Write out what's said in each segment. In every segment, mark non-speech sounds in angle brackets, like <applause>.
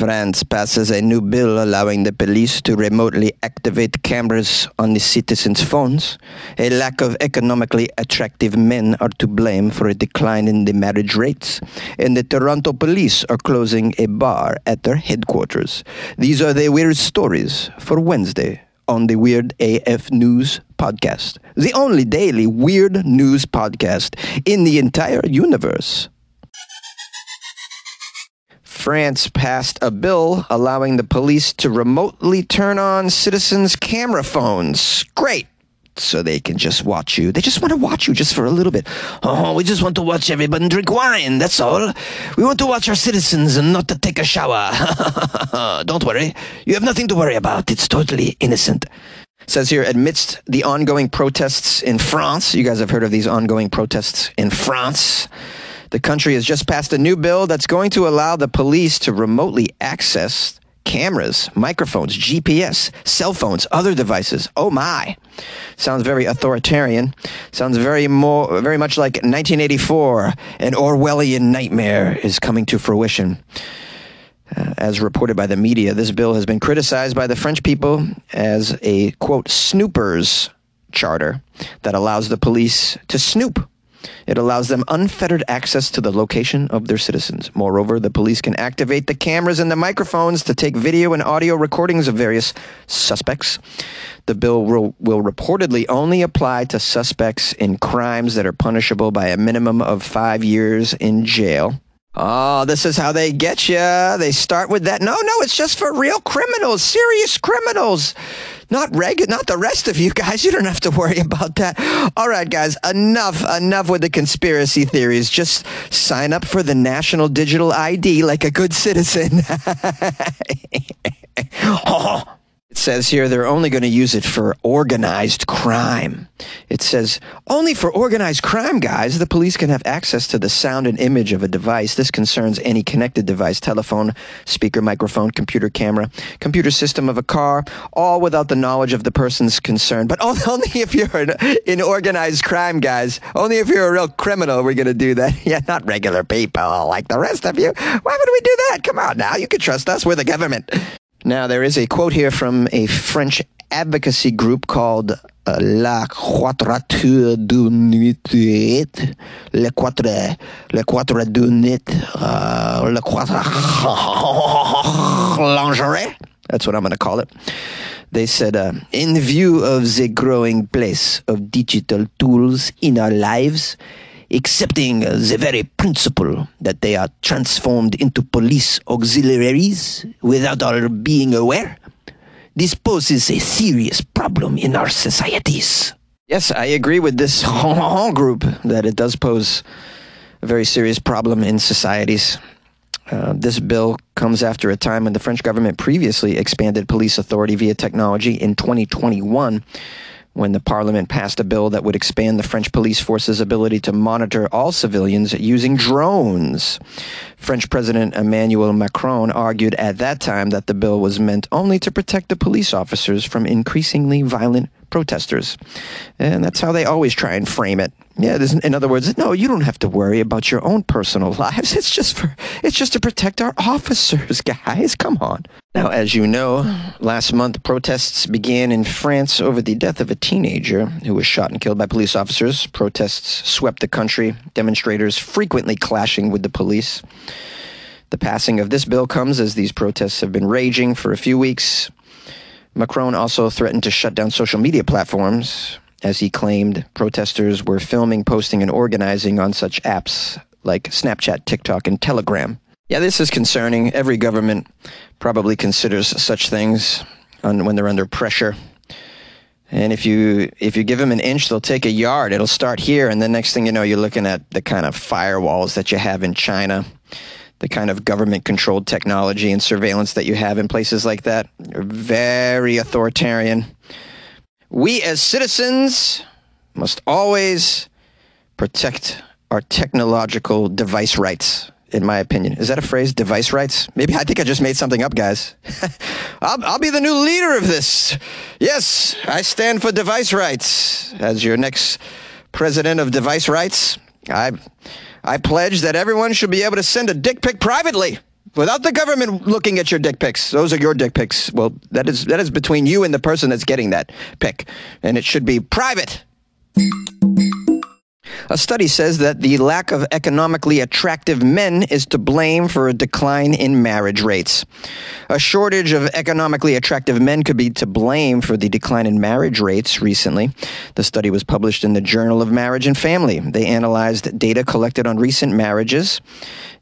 France passes a new bill allowing the police to remotely activate cameras on the citizens' phones. A lack of economically attractive men are to blame for a decline in the marriage rates. And the Toronto police are closing a bar at their headquarters. These are the weird stories for Wednesday on the Weird AF News podcast, the only daily weird news podcast in the entire universe. France passed a bill allowing the police to remotely turn on citizens' camera phones. Great. So they can just watch you. They just want to watch you just for a little bit. Oh, we just want to watch everybody drink wine. That's all. We want to watch our citizens and not to take a shower. <laughs> Don't worry. You have nothing to worry about. It's totally innocent. Says here, amidst the ongoing protests in France, you guys have heard of these ongoing protests in France. The country has just passed a new bill that's going to allow the police to remotely access cameras, microphones, GPS, cell phones, other devices. Oh my. Sounds very authoritarian. Sounds very more very much like 1984. An Orwellian nightmare is coming to fruition. Uh, as reported by the media, this bill has been criticized by the French people as a quote snoopers charter that allows the police to snoop it allows them unfettered access to the location of their citizens. Moreover, the police can activate the cameras and the microphones to take video and audio recordings of various suspects. The bill will, will reportedly only apply to suspects in crimes that are punishable by a minimum of five years in jail. Oh, this is how they get you. They start with that. No, no, it's just for real criminals, serious criminals. Not reg, not the rest of you guys. You don't have to worry about that. All right, guys, enough, enough with the conspiracy theories. Just sign up for the National Digital ID like a good citizen. <laughs> Oh. It says here they're only going to use it for organized crime. It says only for organized crime, guys. The police can have access to the sound and image of a device. This concerns any connected device telephone, speaker, microphone, computer, camera, computer system of a car, all without the knowledge of the person's concerned. But <laughs> only if you're in organized crime, guys. Only if you're a real criminal, we're going to do that. <laughs> Yeah, not regular people like the rest of you. Why would we do that? Come on now. You can trust us. We're the government. Now, there is a quote here from a French advocacy group called uh, La Quadrature du Nuit, Le Quatre, Le Quatre du uh, Le Quatre <laughs> Lingerie. That's what I'm going to call it. They said, uh, in view of the growing place of digital tools in our lives, accepting the very principle that they are transformed into police auxiliaries without our being aware, this poses a serious problem in our societies. Yes, I agree with this <laughs> group that it does pose a very serious problem in societies. Uh, this bill comes after a time when the French government previously expanded police authority via technology in 2021 when the parliament passed a bill that would expand the French police force's ability to monitor all civilians using drones. French President Emmanuel Macron argued at that time that the bill was meant only to protect the police officers from increasingly violent protesters. And that's how they always try and frame it. Yeah, in other words, no, you don't have to worry about your own personal <laughs> lives. It's just for it's just to protect our officers, <laughs> guys. Come on. Now, as you know, last month protests began in France over the death of a teenager who was shot and killed by police officers. Protests swept the country, demonstrators frequently clashing with the police. The passing of this bill comes as these protests have been raging for a few weeks. Macron also threatened to shut down social media platforms as he claimed protesters were filming, posting, and organizing on such apps like Snapchat, TikTok, and Telegram. Yeah, this is concerning. Every government probably considers such things on, when they're under pressure. And if you if you give them an inch, they'll take a yard. It'll start here, and the next thing you know, you're looking at the kind of firewalls that you have in China the kind of government controlled technology and surveillance that you have in places like that are very authoritarian. We as citizens must always protect our technological device rights, in my opinion. Is that a phrase, device rights? Maybe I think I just made something up, guys. <laughs> I'll, I'll be the new leader of this. Yes, I stand for device rights. As your next president of device rights, I. I pledge that everyone should be able to send a dick pic privately. without the government looking at your dick pics. Those are your dick pics. Well, that is that is between you and the person that's getting that pic, and it should be private. A study says that the lack of economically attractive men is to blame for a decline in marriage rates. A shortage of economically attractive men could be to blame for the decline in marriage rates recently. The study was published in the Journal of Marriage and Family. They analyzed data collected on recent marriages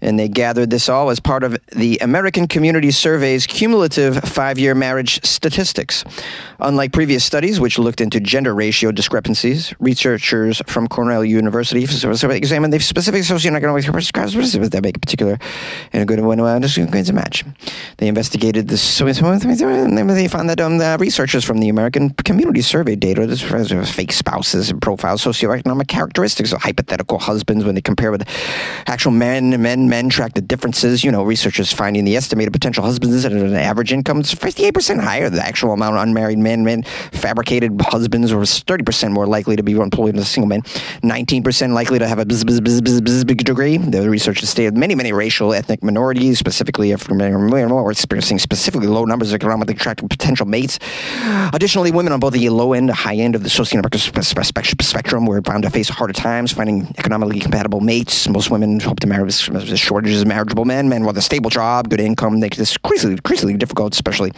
and they gathered this all as part of the American Community Survey's cumulative five year marriage statistics. Unlike previous studies, which looked into gender ratio discrepancies, researchers from Cornell University examined the specific socioeconomic characteristics that make a particular and a good one going to match. They investigated this, they found that um, the researchers from the American Community Survey data, fake spouses and profiles, socioeconomic characteristics of hypothetical husbands when they compare with actual men, men men track the differences. You know, researchers finding the estimated potential husbands at an average income is 58% higher than the actual amount of unmarried men. Men fabricated husbands were 30% more likely to be employed than single men, 19% likely to have a bzz, bzz, bzz, bzz, bzz, big degree. The researchers stated many, many racial, ethnic minorities, specifically African American, were experiencing specifically low numbers of economically attractive potential mates. Additionally, women on both the low end and high end of the socioeconomic spectrum were found to face harder times finding economically compatible mates. Most women hope to marry with shortages of marriageable men, men with a stable job, good income, make this increasingly, increasingly difficult, especially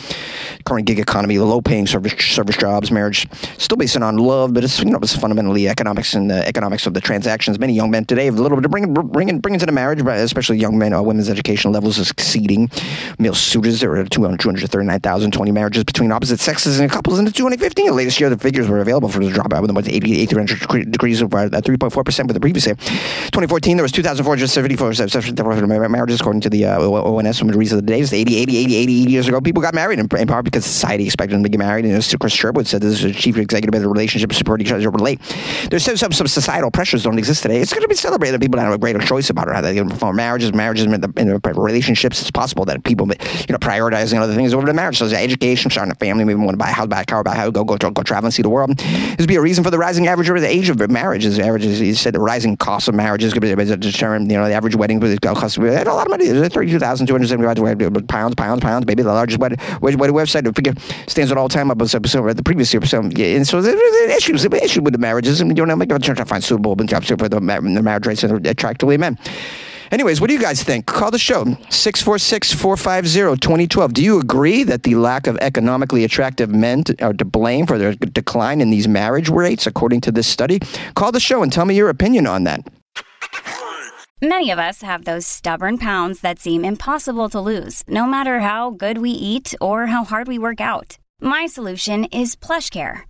current gig economy, low-paying service service jobs, marriage still based on love, but it's you know it's fundamentally economics and the economics of the transactions. Many young men today have a little bit to bring bring bring into the marriage, but especially young men. Uh, women's education levels is exceeding male suitors. There are 239,020 marriages between opposite sexes and couples in the 2015. The latest year, the figures were available for the drop out with 80, 800 degrees of uh, 3.4 percent for the previous year. 2014, there was 2,474 marriages, according to the uh, ONS from the reason of the days, 80, 80, 80, 80 years ago, people got married in, in part because society expected them to get married. And as Chris Sherwood said, this is a chief executive of the relationship, support each other, relate. There's some, some, some societal pressures don't exist today. It's going to be celebrated. People have a greater choice about how they perform marriages, marriages, relationships. It's possible that people, you know, prioritizing other things over the marriage. So education, starting a family, maybe want to buy a house, buy a car, buy a house, go, go, go, go travel and see the world. This would be a reason for the rising average over the age of marriages. Averages, he said the rising cost of marriages could be determined, you know, the average wedding cost had a lot of money. There's Thirty-two thousand two hundred seventy-five pounds, pounds, pounds. Maybe the largest wedding, wedding website stands at all time up so, the previous year. So, and so there's issues, issue with the marriages, you know, a trying to find suitable jobs for the, marriage rates and attractively men. Anyways, what do you guys think? Call the show 646 450 2012. Do you agree that the lack of economically attractive men to, are to blame for the decline in these marriage rates, according to this study? Call the show and tell me your opinion on that. Many of us have those stubborn pounds that seem impossible to lose, no matter how good we eat or how hard we work out. My solution is PlushCare.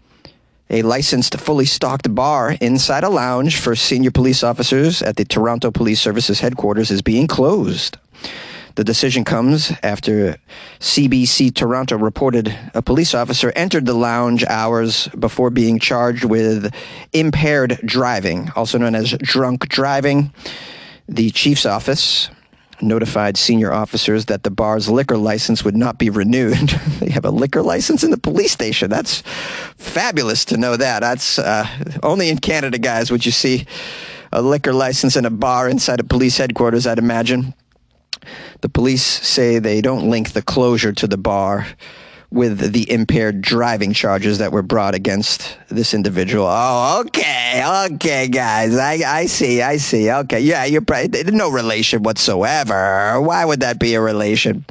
A licensed, fully stocked bar inside a lounge for senior police officers at the Toronto Police Services headquarters is being closed. The decision comes after CBC Toronto reported a police officer entered the lounge hours before being charged with impaired driving, also known as drunk driving. The chief's office notified senior officers that the bar's liquor license would not be renewed. <laughs> they have a liquor license in the police station. That's fabulous to know that. That's uh, only in Canada, guys, would you see a liquor license in a bar inside a police headquarters, I'd imagine. The police say they don't link the closure to the bar with the impaired driving charges that were brought against this individual. Oh, okay, okay, guys, I, I see, I see. Okay, yeah, you're probably no relation whatsoever. Why would that be a relation?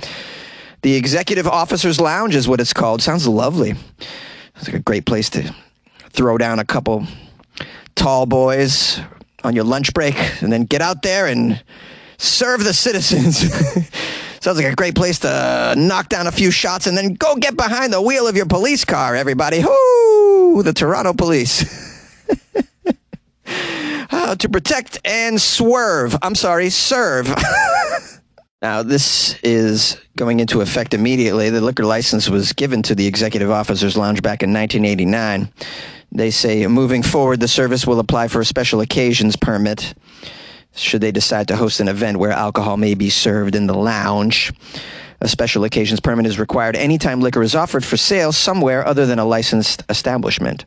The Executive Officers Lounge is what it's called. Sounds lovely. It's like a great place to throw down a couple tall boys on your lunch break and then get out there and serve the citizens. <laughs> Sounds like a great place to knock down a few shots and then go get behind the wheel of your police car, everybody. Whoo! The Toronto police. <laughs> uh, to protect and swerve. I'm sorry, serve. <laughs> Now, this is going into effect immediately. The liquor license was given to the Executive Officers Lounge back in 1989. They say moving forward, the service will apply for a special occasions permit should they decide to host an event where alcohol may be served in the lounge. A special occasions permit is required anytime liquor is offered for sale somewhere other than a licensed establishment.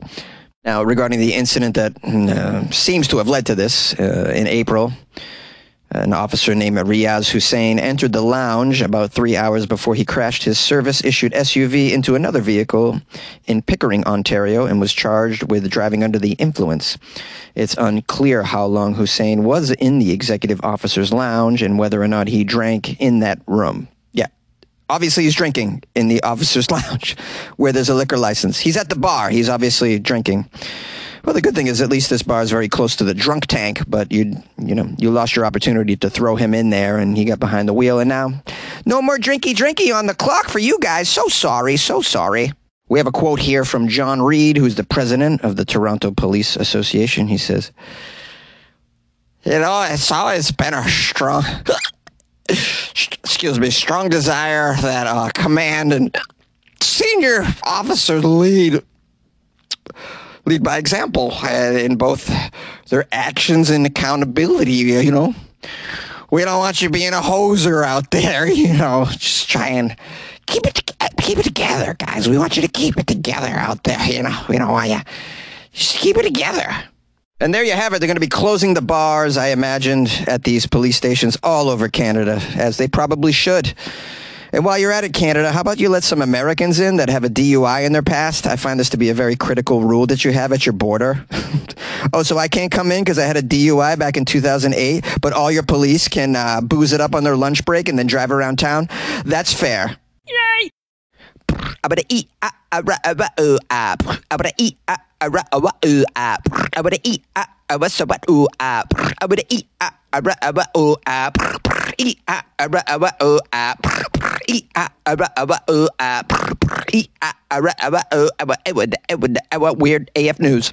Now, regarding the incident that uh, seems to have led to this uh, in April, an officer named Riaz Hussein entered the lounge about three hours before he crashed his service issued SUV into another vehicle in Pickering, Ontario, and was charged with driving under the influence. It's unclear how long Hussein was in the executive officer's lounge and whether or not he drank in that room. Yeah. Obviously, he's drinking in the officer's <laughs> lounge where there's a liquor license. He's at the bar. He's obviously drinking. Well, the good thing is at least this bar is very close to the drunk tank, but you you know you lost your opportunity to throw him in there, and he got behind the wheel, and now no more drinky drinky on the clock for you guys. So sorry, so sorry. We have a quote here from Jon Reid, who's the president of the Toronto Police Association. He says, "You know, it's always been a strong." excuse me, strong desire that uh, command and senior officers lead lead by example uh, in both their actions and accountability. You know, we don't want you being a hoser out there. <laughs> You know, just try and keep it keep it together, guys. We want you to keep it together out there. You know, we don't want you just keep it together. And there you have it. They're going to be closing the bars, I imagined, at these police stations all over Canada, as they probably should. And while you're at it, Canada, how about you let some Americans in that have a DUI in their past? I find this to be a very critical rule that you have at your border. <laughs> oh, so I can't come in because I had a DUI back in 2008, but all your police can uh, booze it up on their lunch break and then drive around town? That's fair. Yay! I'm gonna eat. Ah, ah, ah, oh, I'm gonna eat. I'm gonna eat. What's what? Oo app. Eat arava oo app. Eat arava oo app. Eat arava oo. I'm gonna eat. Weird AF news.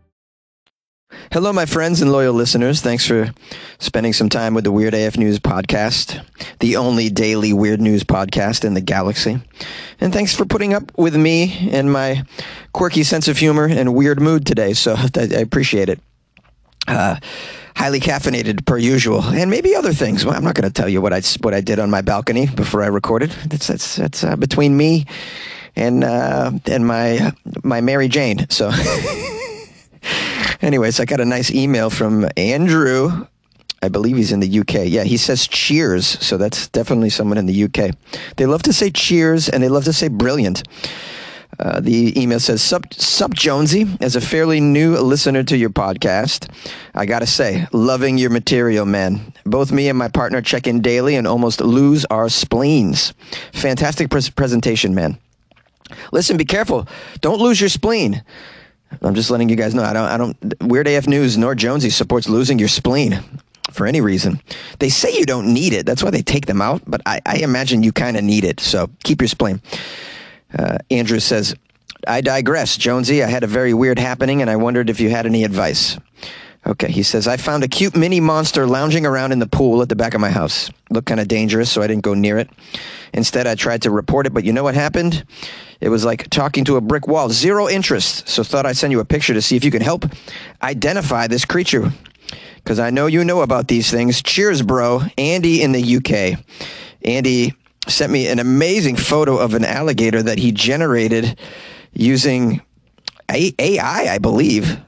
Hello, my friends and loyal listeners. Thanks for spending some time with the Weird AF News podcast, the only daily weird news podcast in the galaxy. And thanks for putting up with me and my quirky sense of humor and weird mood today. So <laughs> I appreciate it. Uh, highly caffeinated per usual, and maybe other things. Well, I'm not going to tell you what I what I did on my balcony before I recorded. That's that's that's uh, between me and uh, and my my Mary Jane. So. <laughs> Anyways, I got a nice email from Andrew. I believe he's in the UK. Yeah, he says cheers. So that's definitely someone in the UK. They love to say cheers and they love to say brilliant. Uh, the email says, Sup, Sup, Jonesy. As a fairly new listener to your podcast, I got to say, loving your material, man. Both me and my partner check in daily and almost lose our spleens. Fantastic pres- presentation, man. Listen, be careful. Don't lose your spleen. I'm just letting you guys know. I don't. I don't. Weird AF News nor Jonesy supports losing your spleen for any reason. They say you don't need it. That's why they take them out. But I, I imagine you kind of need it. So keep your spleen. Uh, Andrew says, "I digress, Jonesy. I had a very weird happening, and I wondered if you had any advice." Okay, he says, I found a cute mini monster lounging around in the pool at the back of my house. Looked kind of dangerous, so I didn't go near it. Instead, I tried to report it, but you know what happened? It was like talking to a brick wall. Zero interest. So thought I'd send you a picture to see if you can help identify this creature. Because I know you know about these things. Cheers, bro. Andy in the UK. Andy sent me an amazing photo of an alligator that he generated using AI, I believe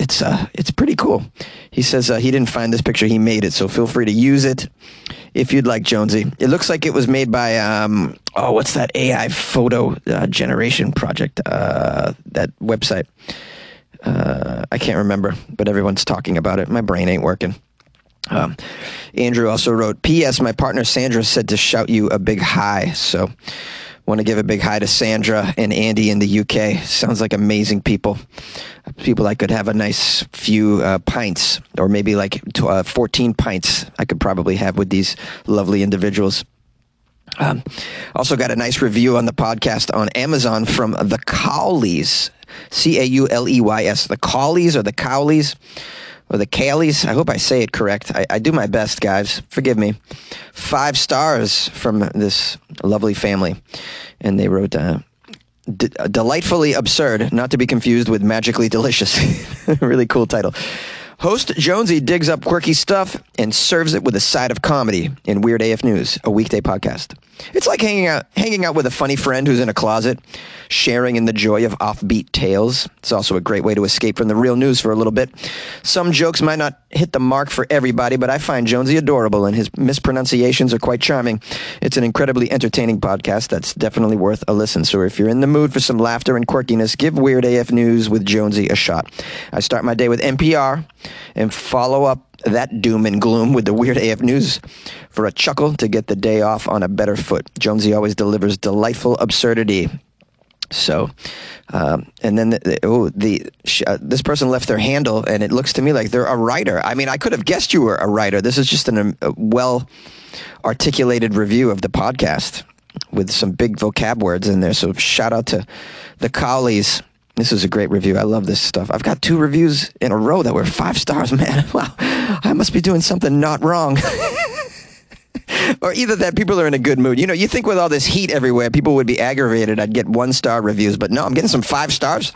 it's uh, it's pretty cool. He says uh, he didn't find this picture; he made it. So feel free to use it if you'd like, Jonesy. It looks like it was made by um, oh, what's that AI photo uh, generation project? Uh, that website. Uh, I can't remember, but everyone's talking about it. My brain ain't working. Um, Andrew also wrote, P.S. My partner Sandra said to shout you a big hi. So, want to give a big hi to Sandra and Andy in the UK. Sounds like amazing people. People I could have a nice few uh, pints, or maybe like uh, 14 pints I could probably have with these lovely individuals. Um, also got a nice review on the podcast on Amazon from the Cauleys, C A U L E Y S. The Cauleys or the Cauleys or the Caleys. I hope I say it correct. I, I, do my best, guys. Forgive me. Five stars from this lovely family, and they wrote. Uh, D- delightfully absurd, not to be confused with magically delicious. <laughs> really cool title. Host Jonesy digs up quirky stuff and serves it with a side of comedy in Weird AF News, a weekday podcast. It's like hanging out hanging out with a funny friend who's in a closet, sharing in the joy of offbeat tales. It's also a great way to escape from the real news for a little bit. Some jokes might not hit the mark for everybody, but I find Jonesy adorable and his mispronunciations are quite charming. It's an incredibly entertaining podcast that's definitely worth a listen. So if you're in the mood for some laughter and quirkiness, give Weird AF News with Jonesy a shot. I start my day with NPR and follow up that doom and gloom with the Weird AF News for a chuckle to get the day off on a better foot. Jonesy always delivers delightful absurdity. So, um, and then the, the, oh, the uh, this person left their handle, and it looks to me like they're a writer. I mean, I could have guessed you were a writer. This is just an, um, a well articulated review of the podcast with some big vocab words in there. So, shout out to the Cauleys this is a great review. I love this stuff. I've got two reviews in a row that were five stars, <laughs> man. Wow. I must be doing something not wrong. <laughs> or either that people are in a good mood. You know, you think with all this heat everywhere, people would be aggravated. I'd get one star reviews, but no, I'm getting some five stars.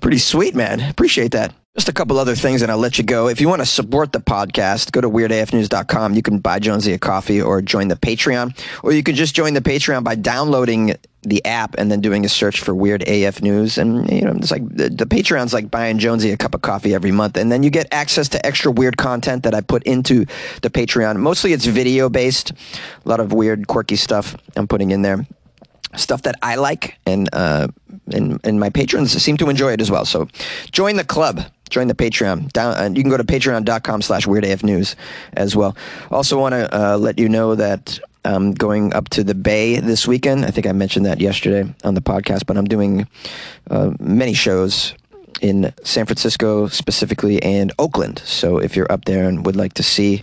Pretty sweet, man. Appreciate that. Just a couple other things, and I'll let you go. If you want to support the podcast, go to weirdafnews.com. You can buy Jonesy a coffee or join the Patreon, or you can just join the Patreon by downloading the app and then doing a search for Weird AF News. And, you know, it's like the, the Patreon's like buying Jonesy a cup of coffee every month. And then you get access to extra weird content that I put into the Patreon. Mostly it's video based, a lot of weird, quirky stuff I'm putting in there stuff that I like, and uh, and and my patrons seem to enjoy it as well. So, join the club. Join the Patreon. Down, uh, you can go to patreon.com slash weirdafnews as well. Also want to uh, let you know that I'm going up to the Bay this weekend. I think I mentioned that yesterday on the podcast, but I'm doing uh, many shows in San Francisco specifically and Oakland. So if you're up there and would like to see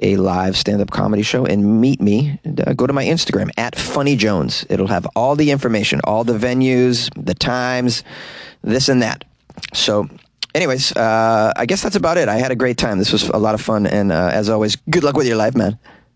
a live stand-up comedy show and meet me, uh, go to my Instagram at Funny Jones. It'll have all the information, all the venues, the times, this and that. So, anyways, uh, I guess that's about it. I had a great time. This was a lot of fun, and uh, as always, good luck with your life, man.